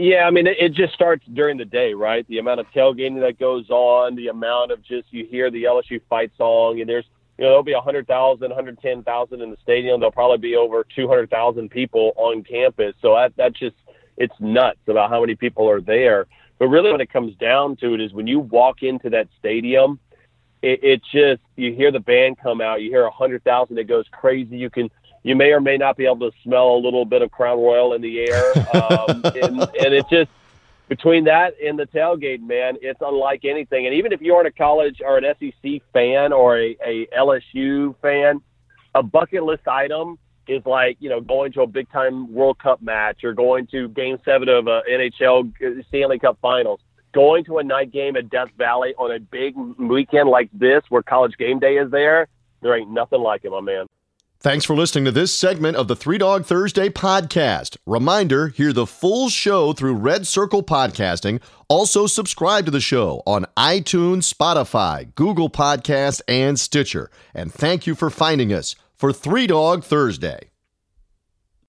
Yeah, I mean, it, it just starts during the day, right? The amount of tailgating that goes on, the amount of just you hear the LSU fight song, and there's you know there'll be 100,000, 110,000 in the stadium. There'll probably be over 200,000 people on campus. So that that just it's nuts about how many people are there. But really, when it comes down to it, is when you walk into that stadium, it, it just you hear the band come out, you hear a hundred thousand, it goes crazy. You can you may or may not be able to smell a little bit of Crown Royal in the air, um, and, and it just between that and the tailgate, man, it's unlike anything. And even if you aren't a college or an SEC fan or a, a LSU fan, a bucket list item is like you know going to a big time World Cup match or going to Game Seven of a NHL Stanley Cup Finals. Going to a night game at Death Valley on a big weekend like this, where College Game Day is there, there ain't nothing like it, my man. Thanks for listening to this segment of the Three Dog Thursday podcast. Reminder hear the full show through Red Circle Podcasting. Also, subscribe to the show on iTunes, Spotify, Google Podcasts, and Stitcher. And thank you for finding us for Three Dog Thursday.